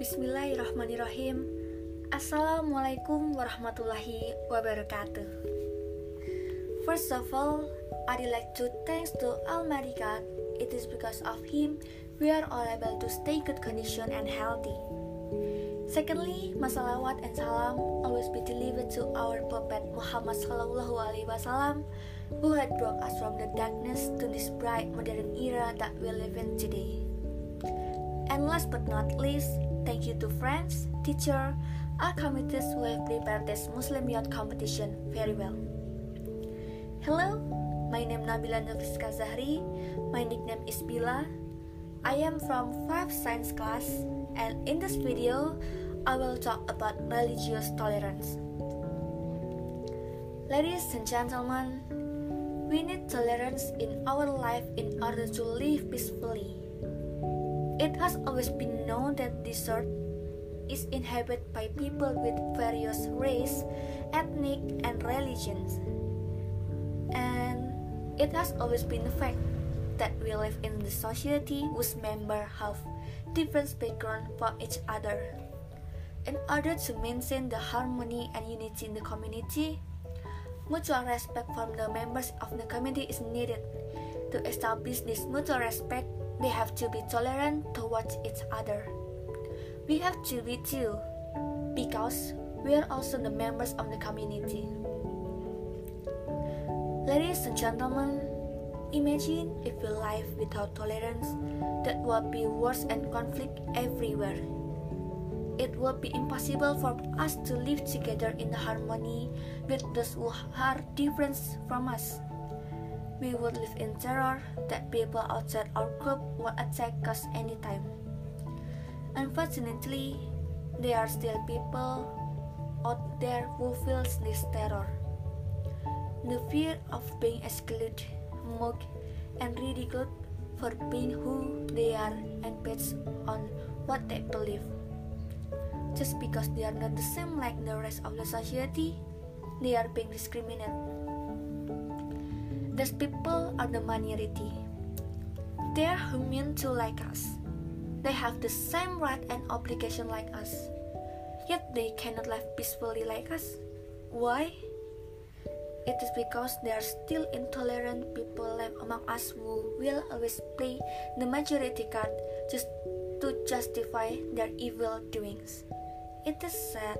Bismillahirrahmanirrahim. Assalamualaikum warahmatullahi wabarakatuh. First of all, I'd like to thanks to Almighty God. It is because of Him we are all able to stay good condition and healthy. Secondly, masalawat and salam always be delivered to our Prophet Muhammad Sallallahu Alaihi Wasallam, who had brought us from the darkness to this bright modern era that we live in today. And last but not least, thank you to friends, teacher, our committees who have prepared this Muslim Youth competition very well. Hello, my name Nabila Nurfiska Zahri. My nickname is Bila. I am from 5 science class and in this video I will talk about religious tolerance. Ladies and gentlemen, we need tolerance in our life in order to live peacefully. It has always been known that this earth is inhabited by people with various race, ethnic, and religions. And it has always been a fact that we live in the society whose members have different backgrounds from each other. In order to maintain the harmony and unity in the community, mutual respect from the members of the community is needed. To establish this mutual respect, they have to be tolerant towards each other. We have to be too, because we are also the members of the community. Ladies and gentlemen, imagine if we live without tolerance, that would be wars and conflict everywhere. It would be impossible for us to live together in harmony with those who are different from us we would live in terror that people outside our group would attack us anytime. Unfortunately, there are still people out there who feel this terror. The fear of being excluded, mocked, and ridiculed for being who they are and based on what they believe. Just because they are not the same like the rest of the society, they are being discriminated. These people are the minority. They are human too like us. They have the same right and obligation like us. Yet they cannot live peacefully like us. Why? It is because there are still intolerant people left among us who will always play the majority card just to justify their evil doings. It is sad,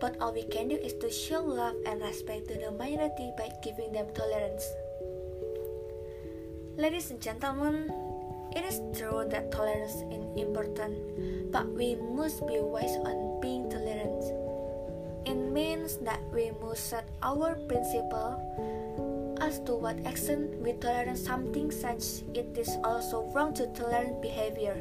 but all we can do is to show love and respect to the minority by giving them tolerance. Ladies and gentlemen, it is true that tolerance is important, but we must be wise on being tolerant. It means that we must set our principle as to what extent we tolerate something such it is also wrong to tolerate behavior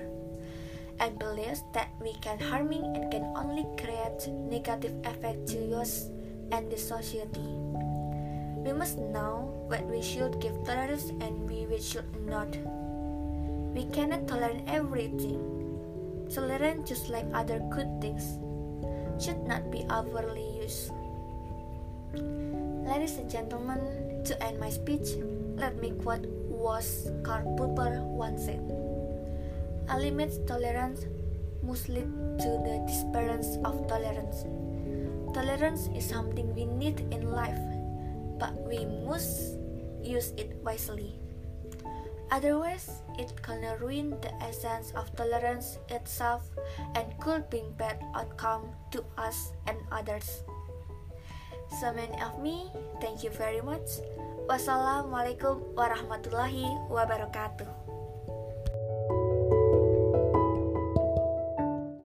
and believes that we can harming and can only create negative effect to us and the society. We must know what we should give tolerance and we should not. We cannot tolerate everything. Tolerance, just like other good things, should not be overly used. Ladies and gentlemen, to end my speech, let me quote what Karl Popper once said. A limited tolerance must lead to the disappearance of tolerance. Tolerance is something we need in life but we must use it wisely. Otherwise, it can ruin the essence of tolerance itself and could bring bad outcome to us and others. So many of me, thank you very much. Wassalamualaikum warahmatullahi wabarakatuh.